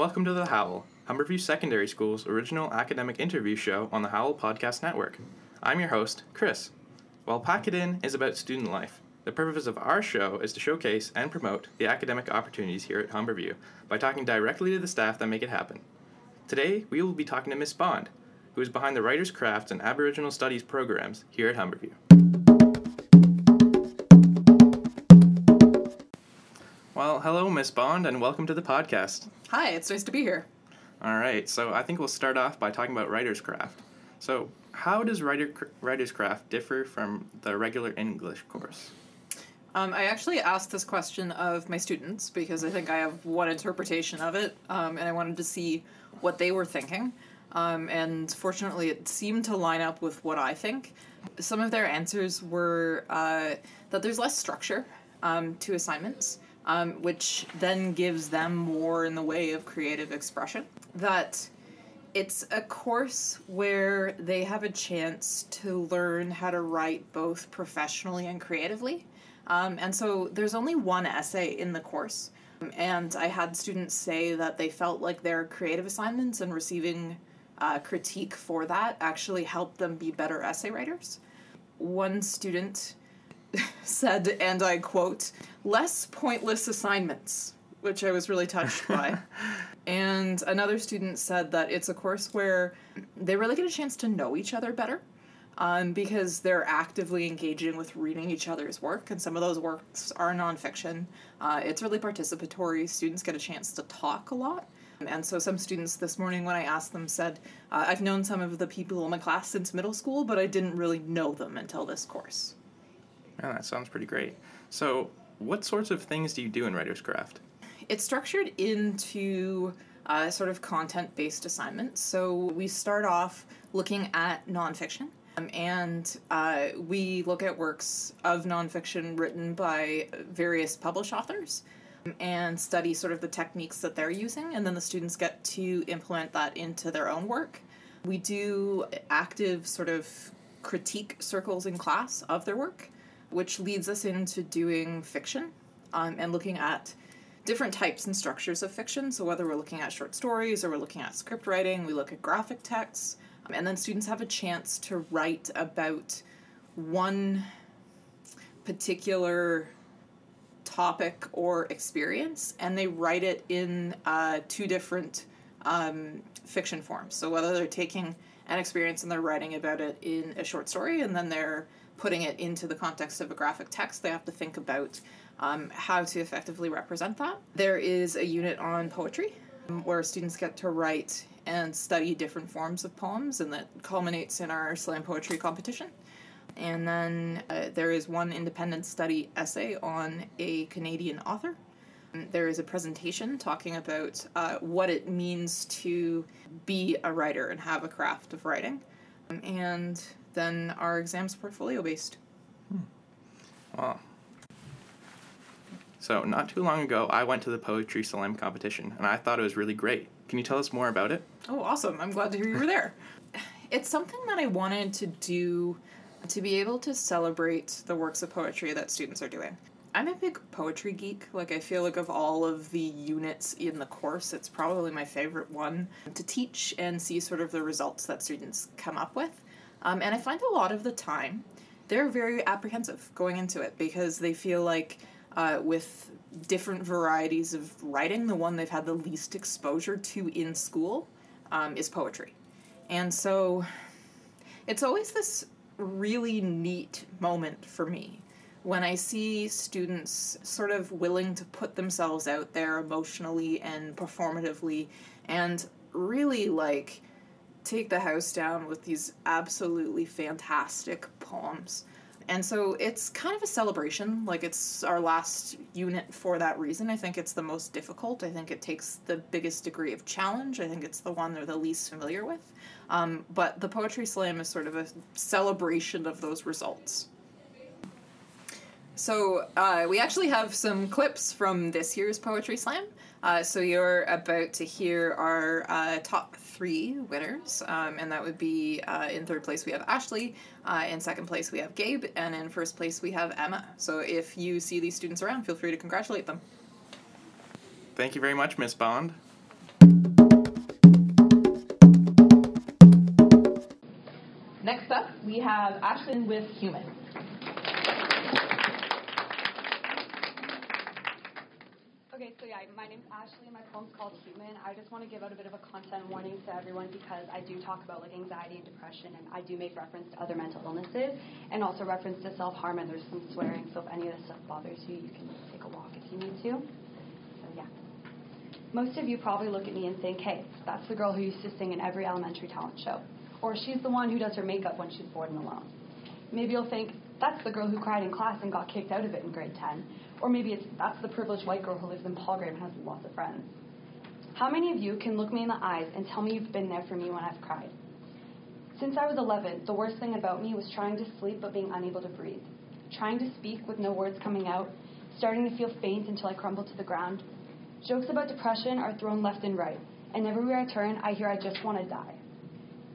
welcome to The Howl, Humberview Secondary School's original academic interview show on the Howl Podcast Network. I'm your host, Chris. While Pack It In is about student life, the purpose of our show is to showcase and promote the academic opportunities here at Humberview by talking directly to the staff that make it happen. Today, we will be talking to Miss Bond, who is behind the Writers' Crafts and Aboriginal Studies programs here at Humberview. Well, hello, Miss Bond, and welcome to the podcast. Hi, it's nice to be here. All right, so I think we'll start off by talking about Writer's Craft. So, how does writer, Writer's Craft differ from the regular English course? Um, I actually asked this question of my students because I think I have one interpretation of it, um, and I wanted to see what they were thinking. Um, and fortunately, it seemed to line up with what I think. Some of their answers were uh, that there's less structure um, to assignments, um, which then gives them more in the way of creative expression. That it's a course where they have a chance to learn how to write both professionally and creatively. Um, and so there's only one essay in the course. And I had students say that they felt like their creative assignments and receiving uh, critique for that actually helped them be better essay writers. One student said, and I quote, less pointless assignments, which I was really touched by. and another student said that it's a course where they really get a chance to know each other better. Um, because they're actively engaging with reading each other's work, and some of those works are nonfiction. Uh, it's really participatory. Students get a chance to talk a lot. And so, some students this morning, when I asked them, said, uh, I've known some of the people in my class since middle school, but I didn't really know them until this course. Yeah, that sounds pretty great. So, what sorts of things do you do in Writer's Craft? It's structured into uh, sort of content based assignments. So, we start off looking at nonfiction. Um, and uh, we look at works of nonfiction written by various published authors um, and study sort of the techniques that they're using, and then the students get to implement that into their own work. We do active sort of critique circles in class of their work, which leads us into doing fiction um, and looking at different types and structures of fiction. So, whether we're looking at short stories or we're looking at script writing, we look at graphic texts. And then students have a chance to write about one particular topic or experience, and they write it in uh, two different um, fiction forms. So whether they're taking an experience and they're writing about it in a short story, and then they're putting it into the context of a graphic text, they have to think about um, how to effectively represent that. There is a unit on poetry um, where students get to write and study different forms of poems, and that culminates in our slam poetry competition. And then uh, there is one independent study essay on a Canadian author. There is a presentation talking about uh, what it means to be a writer and have a craft of writing. And then our exams portfolio based. Hmm. Wow. So, not too long ago, I went to the Poetry Slam competition, and I thought it was really great. Can you tell us more about it? Oh, awesome. I'm glad to hear you were there. it's something that I wanted to do to be able to celebrate the works of poetry that students are doing. I'm a big poetry geek. Like, I feel like of all of the units in the course, it's probably my favorite one to teach and see sort of the results that students come up with. Um, and I find a lot of the time they're very apprehensive going into it because they feel like uh, with different varieties of writing, the one they've had the least exposure to in school um, is poetry. And so it's always this really neat moment for me when I see students sort of willing to put themselves out there emotionally and performatively and really like take the house down with these absolutely fantastic poems and so it's kind of a celebration. Like it's our last unit for that reason. I think it's the most difficult. I think it takes the biggest degree of challenge. I think it's the one they're the least familiar with. Um, but the Poetry Slam is sort of a celebration of those results. So uh, we actually have some clips from this year's Poetry Slam. Uh, so you're about to hear our uh, top three winners, um, and that would be uh, in third place we have Ashley, uh, in second place we have Gabe, and in first place we have Emma. So if you see these students around, feel free to congratulate them. Thank you very much, Miss Bond. Next up, we have Ashlyn with Human. My name's Ashley my poem's called Human. I just want to give out a bit of a content warning to everyone because I do talk about like anxiety and depression and I do make reference to other mental illnesses and also reference to self-harm and there's some swearing, so if any of this stuff bothers you, you can take a walk if you need to. So yeah. Most of you probably look at me and think, hey, that's the girl who used to sing in every elementary talent show. Or she's the one who does her makeup when she's bored and alone. Maybe you'll think, that's the girl who cried in class and got kicked out of it in grade 10. Or maybe it's that's the privileged white girl who lives in Palgrave and has lots of friends. How many of you can look me in the eyes and tell me you've been there for me when I've cried? Since I was 11, the worst thing about me was trying to sleep but being unable to breathe, trying to speak with no words coming out, starting to feel faint until I crumbled to the ground. Jokes about depression are thrown left and right, and everywhere I turn, I hear I just want to die.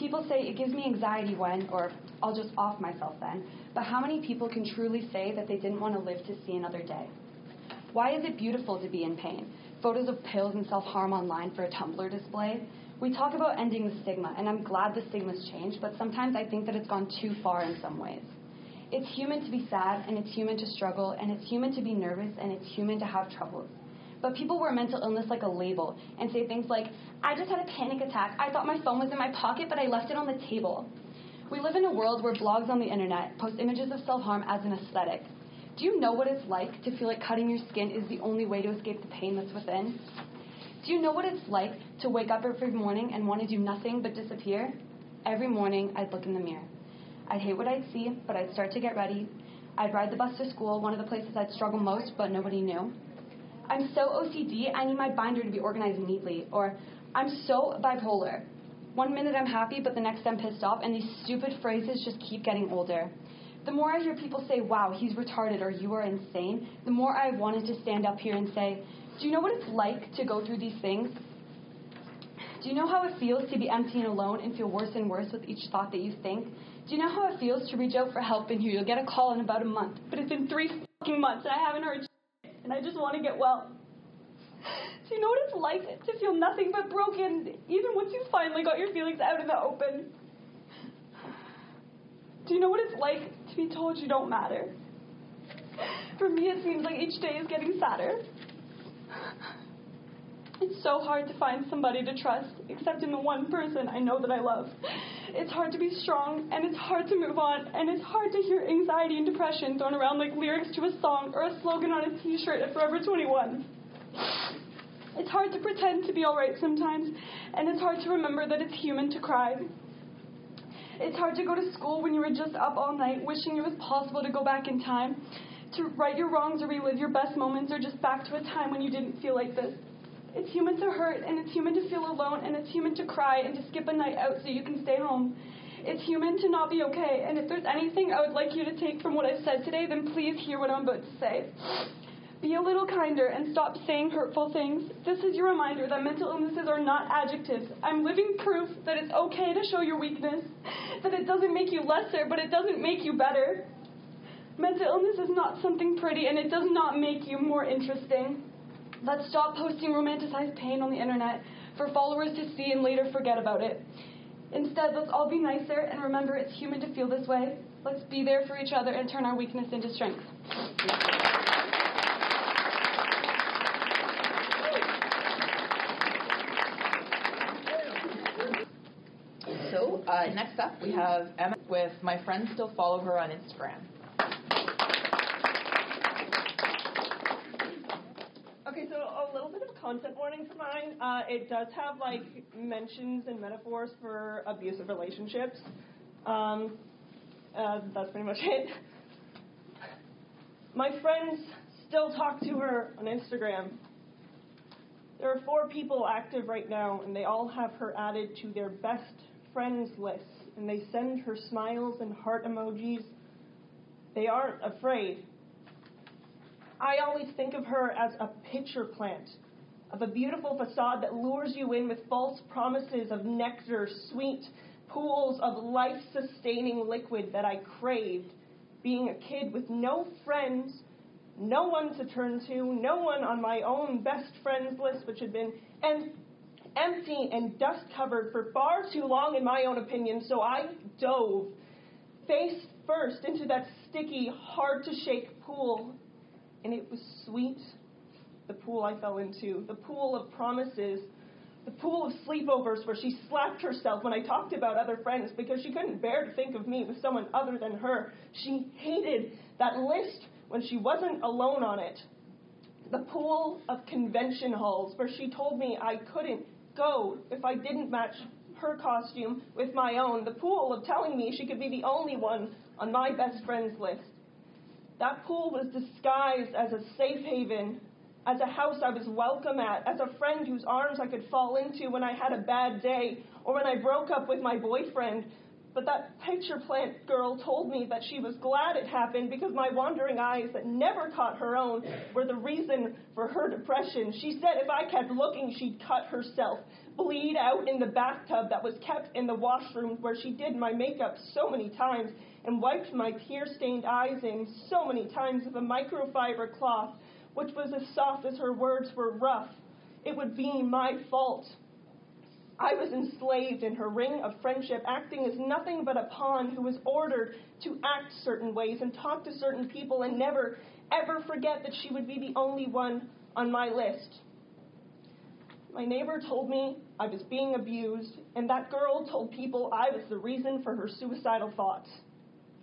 People say it gives me anxiety when, or I'll just off myself then, but how many people can truly say that they didn't want to live to see another day? Why is it beautiful to be in pain? Photos of pills and self harm online for a Tumblr display? We talk about ending the stigma, and I'm glad the stigma's changed, but sometimes I think that it's gone too far in some ways. It's human to be sad, and it's human to struggle, and it's human to be nervous, and it's human to have troubles. But people wear mental illness like a label and say things like, I just had a panic attack. I thought my phone was in my pocket, but I left it on the table. We live in a world where blogs on the internet post images of self harm as an aesthetic. Do you know what it's like to feel like cutting your skin is the only way to escape the pain that's within? Do you know what it's like to wake up every morning and want to do nothing but disappear? Every morning, I'd look in the mirror. I'd hate what I'd see, but I'd start to get ready. I'd ride the bus to school, one of the places I'd struggle most, but nobody knew. I'm so OCD, I need my binder to be organized neatly. Or, I'm so bipolar. One minute I'm happy, but the next I'm pissed off, and these stupid phrases just keep getting older. The more I hear people say, wow, he's retarded or you are insane, the more I've wanted to stand up here and say, do you know what it's like to go through these things? Do you know how it feels to be empty and alone and feel worse and worse with each thought that you think? Do you know how it feels to reach out for help and you'll get a call in about a month, but it's been three fucking months and I haven't heard and I just want to get well? Do you know what it's like to feel nothing but broken, even once you finally got your feelings out in the open? Do you know what it's like to be told you don't matter? For me, it seems like each day is getting sadder. It's so hard to find somebody to trust, except in the one person I know that I love. It's hard to be strong, and it's hard to move on, and it's hard to hear anxiety and depression thrown around like lyrics to a song or a slogan on a t shirt at Forever 21. It's hard to pretend to be alright sometimes, and it's hard to remember that it's human to cry. It's hard to go to school when you were just up all night wishing it was possible to go back in time, to right your wrongs or relive your best moments, or just back to a time when you didn't feel like this. It's human to hurt, and it's human to feel alone, and it's human to cry and to skip a night out so you can stay home. It's human to not be okay, and if there's anything I would like you to take from what I've said today, then please hear what I'm about to say. Be a little kinder and stop saying hurtful things. This is your reminder that mental illnesses are not adjectives. I'm living proof that it's okay to show your weakness, that it doesn't make you lesser, but it doesn't make you better. Mental illness is not something pretty and it does not make you more interesting. Let's stop posting romanticized pain on the internet for followers to see and later forget about it. Instead, let's all be nicer and remember it's human to feel this way. Let's be there for each other and turn our weakness into strength. So, uh, next up, we have Emma with My Friends Still Follow Her on Instagram. Okay, so a content warning mine. Uh, it does have like mentions and metaphors for abusive relationships. Um, uh, that's pretty much it. My friends still talk to her on Instagram. There are four people active right now, and they all have her added to their best friends list, and they send her smiles and heart emojis. They aren't afraid. I always think of her as a pitcher plant of a beautiful facade that lures you in with false promises of nectar, sweet pools of life sustaining liquid that I craved being a kid with no friends, no one to turn to, no one on my own best friends list, which had been empty and dust covered for far too long, in my own opinion. So I dove face first into that sticky, hard to shake pool. And it was sweet, the pool I fell into, the pool of promises, the pool of sleepovers where she slapped herself when I talked about other friends because she couldn't bear to think of me with someone other than her. She hated that list when she wasn't alone on it. The pool of convention halls where she told me I couldn't go if I didn't match her costume with my own. The pool of telling me she could be the only one on my best friends list. That pool was disguised as a safe haven as a house I was welcome at, as a friend whose arms I could fall into when I had a bad day or when I broke up with my boyfriend. But that pitcher plant girl told me that she was glad it happened because my wandering eyes that never caught her own were the reason for her depression. She said if I kept looking, she'd cut herself, bleed out in the bathtub that was kept in the washroom where she did my makeup so many times and wiped my tear stained eyes in so many times with a microfiber cloth which was as soft as her words were rough. It would be my fault. I was enslaved in her ring of friendship, acting as nothing but a pawn who was ordered to act certain ways and talk to certain people and never, ever forget that she would be the only one on my list. My neighbor told me I was being abused, and that girl told people I was the reason for her suicidal thoughts.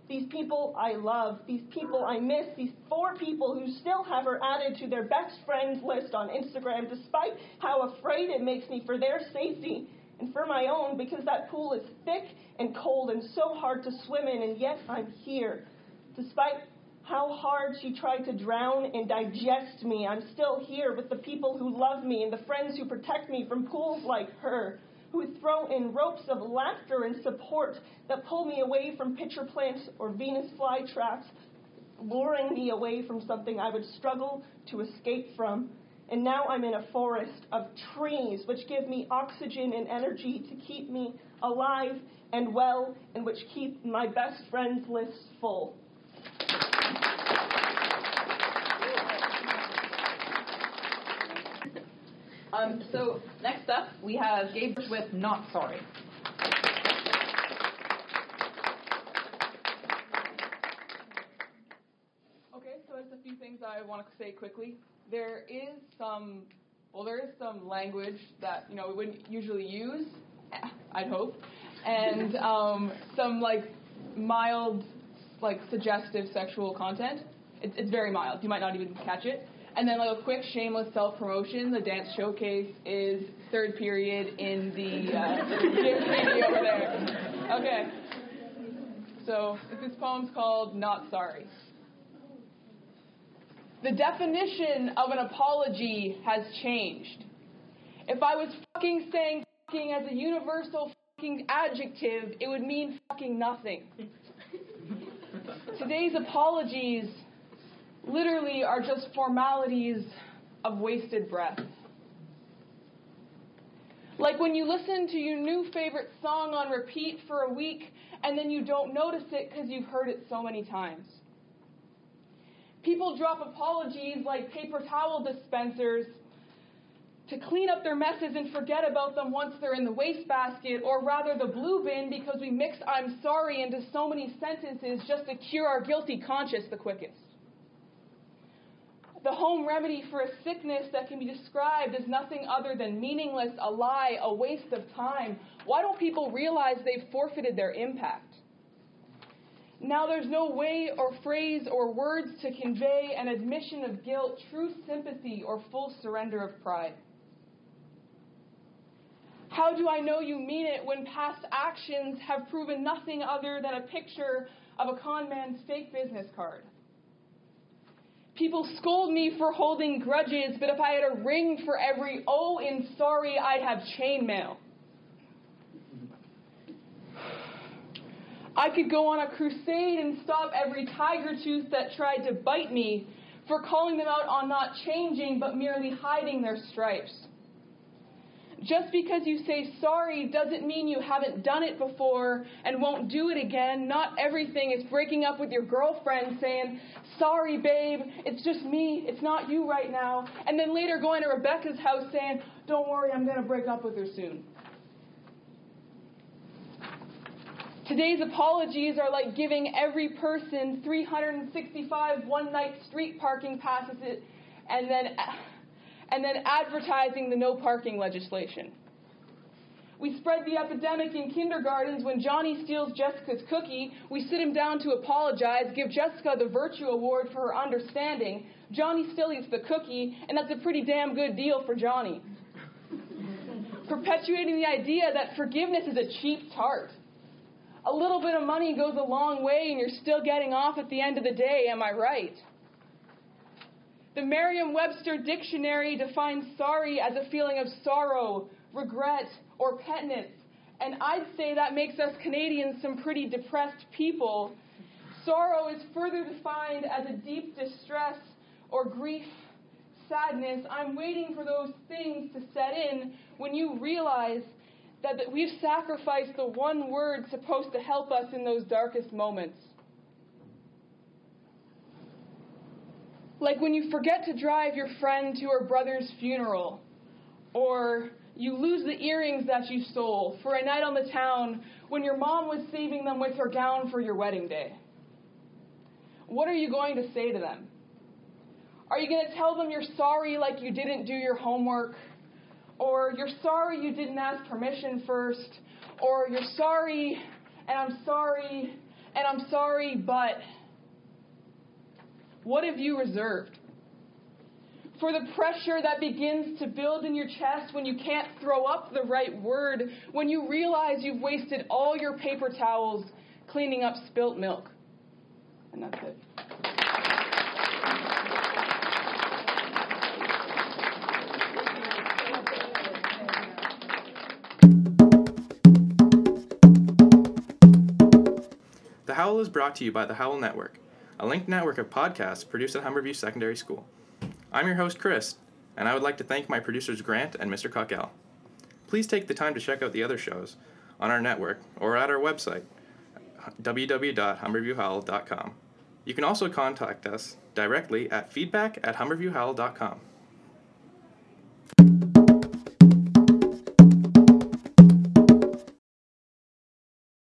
These people I love, these people I miss, these four people who still have her added to their best friends list on Instagram, despite how afraid it makes me for their safety and for my own, because that pool is thick and cold and so hard to swim in, and yet I'm here. Despite how hard she tried to drown and digest me, I'm still here with the people who love me and the friends who protect me from pools like her who throw in ropes of laughter and support that pull me away from pitcher plants or Venus flytraps, luring me away from something I would struggle to escape from. And now I'm in a forest of trees which give me oxygen and energy to keep me alive and well, and which keep my best friends list full. Um, so next up, we have Gabe with Not Sorry. Okay, so there's a few things I want to say quickly. There is some, well, there is some language that you know we wouldn't usually use. I'd hope, and um, some like mild, like suggestive sexual content. It, it's very mild. You might not even catch it. And then like a quick shameless self promotion, the dance showcase is third period in the uh, gym over there. Okay. So this poem's called Not Sorry. The definition of an apology has changed. If I was fucking saying fucking as a universal fucking adjective, it would mean fucking nothing. Today's apologies literally are just formalities of wasted breath. Like when you listen to your new favorite song on repeat for a week and then you don't notice it because you've heard it so many times. People drop apologies like paper towel dispensers to clean up their messes and forget about them once they're in the wastebasket, or rather the blue bin because we mix I'm sorry into so many sentences just to cure our guilty conscience the quickest the home remedy for a sickness that can be described as nothing other than meaningless, a lie, a waste of time. Why don't people realize they've forfeited their impact? Now there's no way or phrase or words to convey an admission of guilt, true sympathy, or full surrender of pride. How do I know you mean it when past actions have proven nothing other than a picture of a con man's fake business card? People scold me for holding grudges, but if I had a ring for every oh in sorry, I'd have chainmail. I could go on a crusade and stop every tiger tooth that tried to bite me for calling them out on not changing but merely hiding their stripes. Just because you say sorry doesn't mean you haven't done it before and won't do it again. Not everything is breaking up with your girlfriend saying, sorry, babe, it's just me, it's not you right now. And then later going to Rebecca's house saying, don't worry, I'm going to break up with her soon. Today's apologies are like giving every person 365 one night street parking passes and then, and then advertising the no parking legislation. We spread the epidemic in kindergartens when Johnny steals Jessica's cookie. We sit him down to apologize, give Jessica the Virtue Award for her understanding. Johnny still eats the cookie, and that's a pretty damn good deal for Johnny. Perpetuating the idea that forgiveness is a cheap tart. A little bit of money goes a long way, and you're still getting off at the end of the day, am I right? The Merriam Webster Dictionary defines sorry as a feeling of sorrow, regret, or petness. And I'd say that makes us Canadians some pretty depressed people. Sorrow is further defined as a deep distress or grief, sadness. I'm waiting for those things to set in when you realize that, that we've sacrificed the one word supposed to help us in those darkest moments. Like when you forget to drive your friend to her brother's funeral, or you lose the earrings that you stole for a night on the town when your mom was saving them with her gown for your wedding day. What are you going to say to them? Are you going to tell them you're sorry like you didn't do your homework? Or you're sorry you didn't ask permission first? Or you're sorry and I'm sorry and I'm sorry, but what have you reserved? For the pressure that begins to build in your chest when you can't throw up the right word, when you realize you've wasted all your paper towels cleaning up spilt milk. And that's it. The Howl is brought to you by the Howl Network, a linked network of podcasts produced at Humberview Secondary School. I'm your host, Chris, and I would like to thank my producers Grant and Mr. Cockell. Please take the time to check out the other shows on our network or at our website, www.humberviewhowl.com. You can also contact us directly at feedback at humberviewhowl.com.